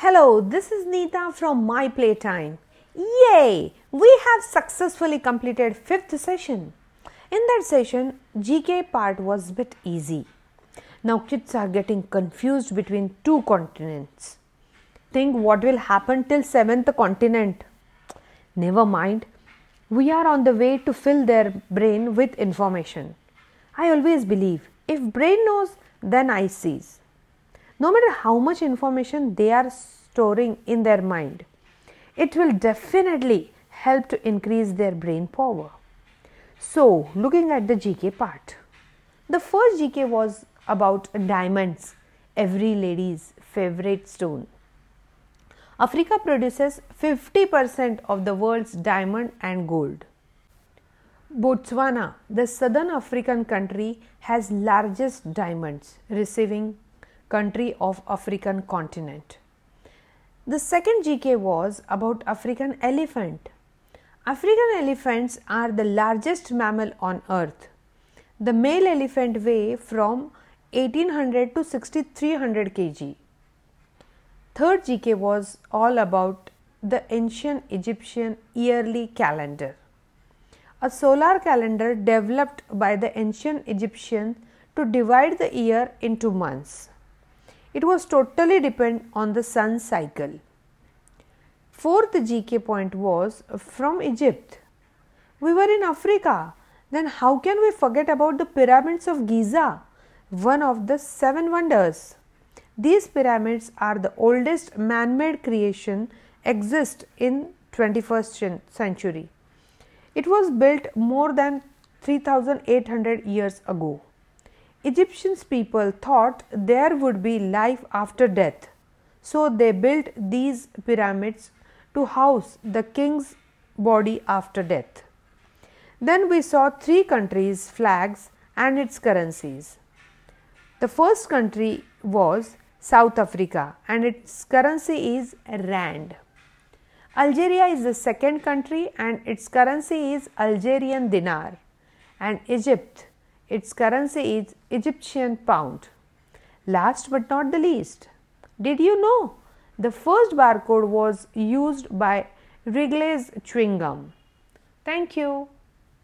Hello, this is Neeta from My Playtime. Yay! We have successfully completed fifth session. In that session, GK part was a bit easy. Now kids are getting confused between two continents. Think what will happen till seventh continent. Never mind. We are on the way to fill their brain with information. I always believe if brain knows, then eye sees. No matter how much information they are storing in their mind, it will definitely help to increase their brain power. So, looking at the GK part, the first GK was about diamonds, every lady's favorite stone. Africa produces 50% of the world's diamond and gold. Botswana, the southern African country, has largest diamonds, receiving country of African continent. The second GK was about African elephant. African elephants are the largest mammal on earth. The male elephant weigh from 1800 to 6300 kg. Third GK was all about the ancient Egyptian yearly calendar a solar calendar developed by the ancient Egyptians to divide the year into months. It was totally dependent on the sun cycle. Fourth GK point was from Egypt. We were in Africa. Then how can we forget about the pyramids of Giza, one of the seven wonders? These pyramids are the oldest man-made creation exist in 21st century. It was built more than 3800 years ago. Egyptians people thought there would be life after death. So they built these pyramids to house the king's body after death. Then we saw three countries' flags and its currencies. The first country was South Africa and its currency is Rand. Algeria is the second country and its currency is Algerian dinar and Egypt its currency is Egyptian pound. Last but not the least, did you know the first barcode was used by Wrigley's chewing gum? Thank you.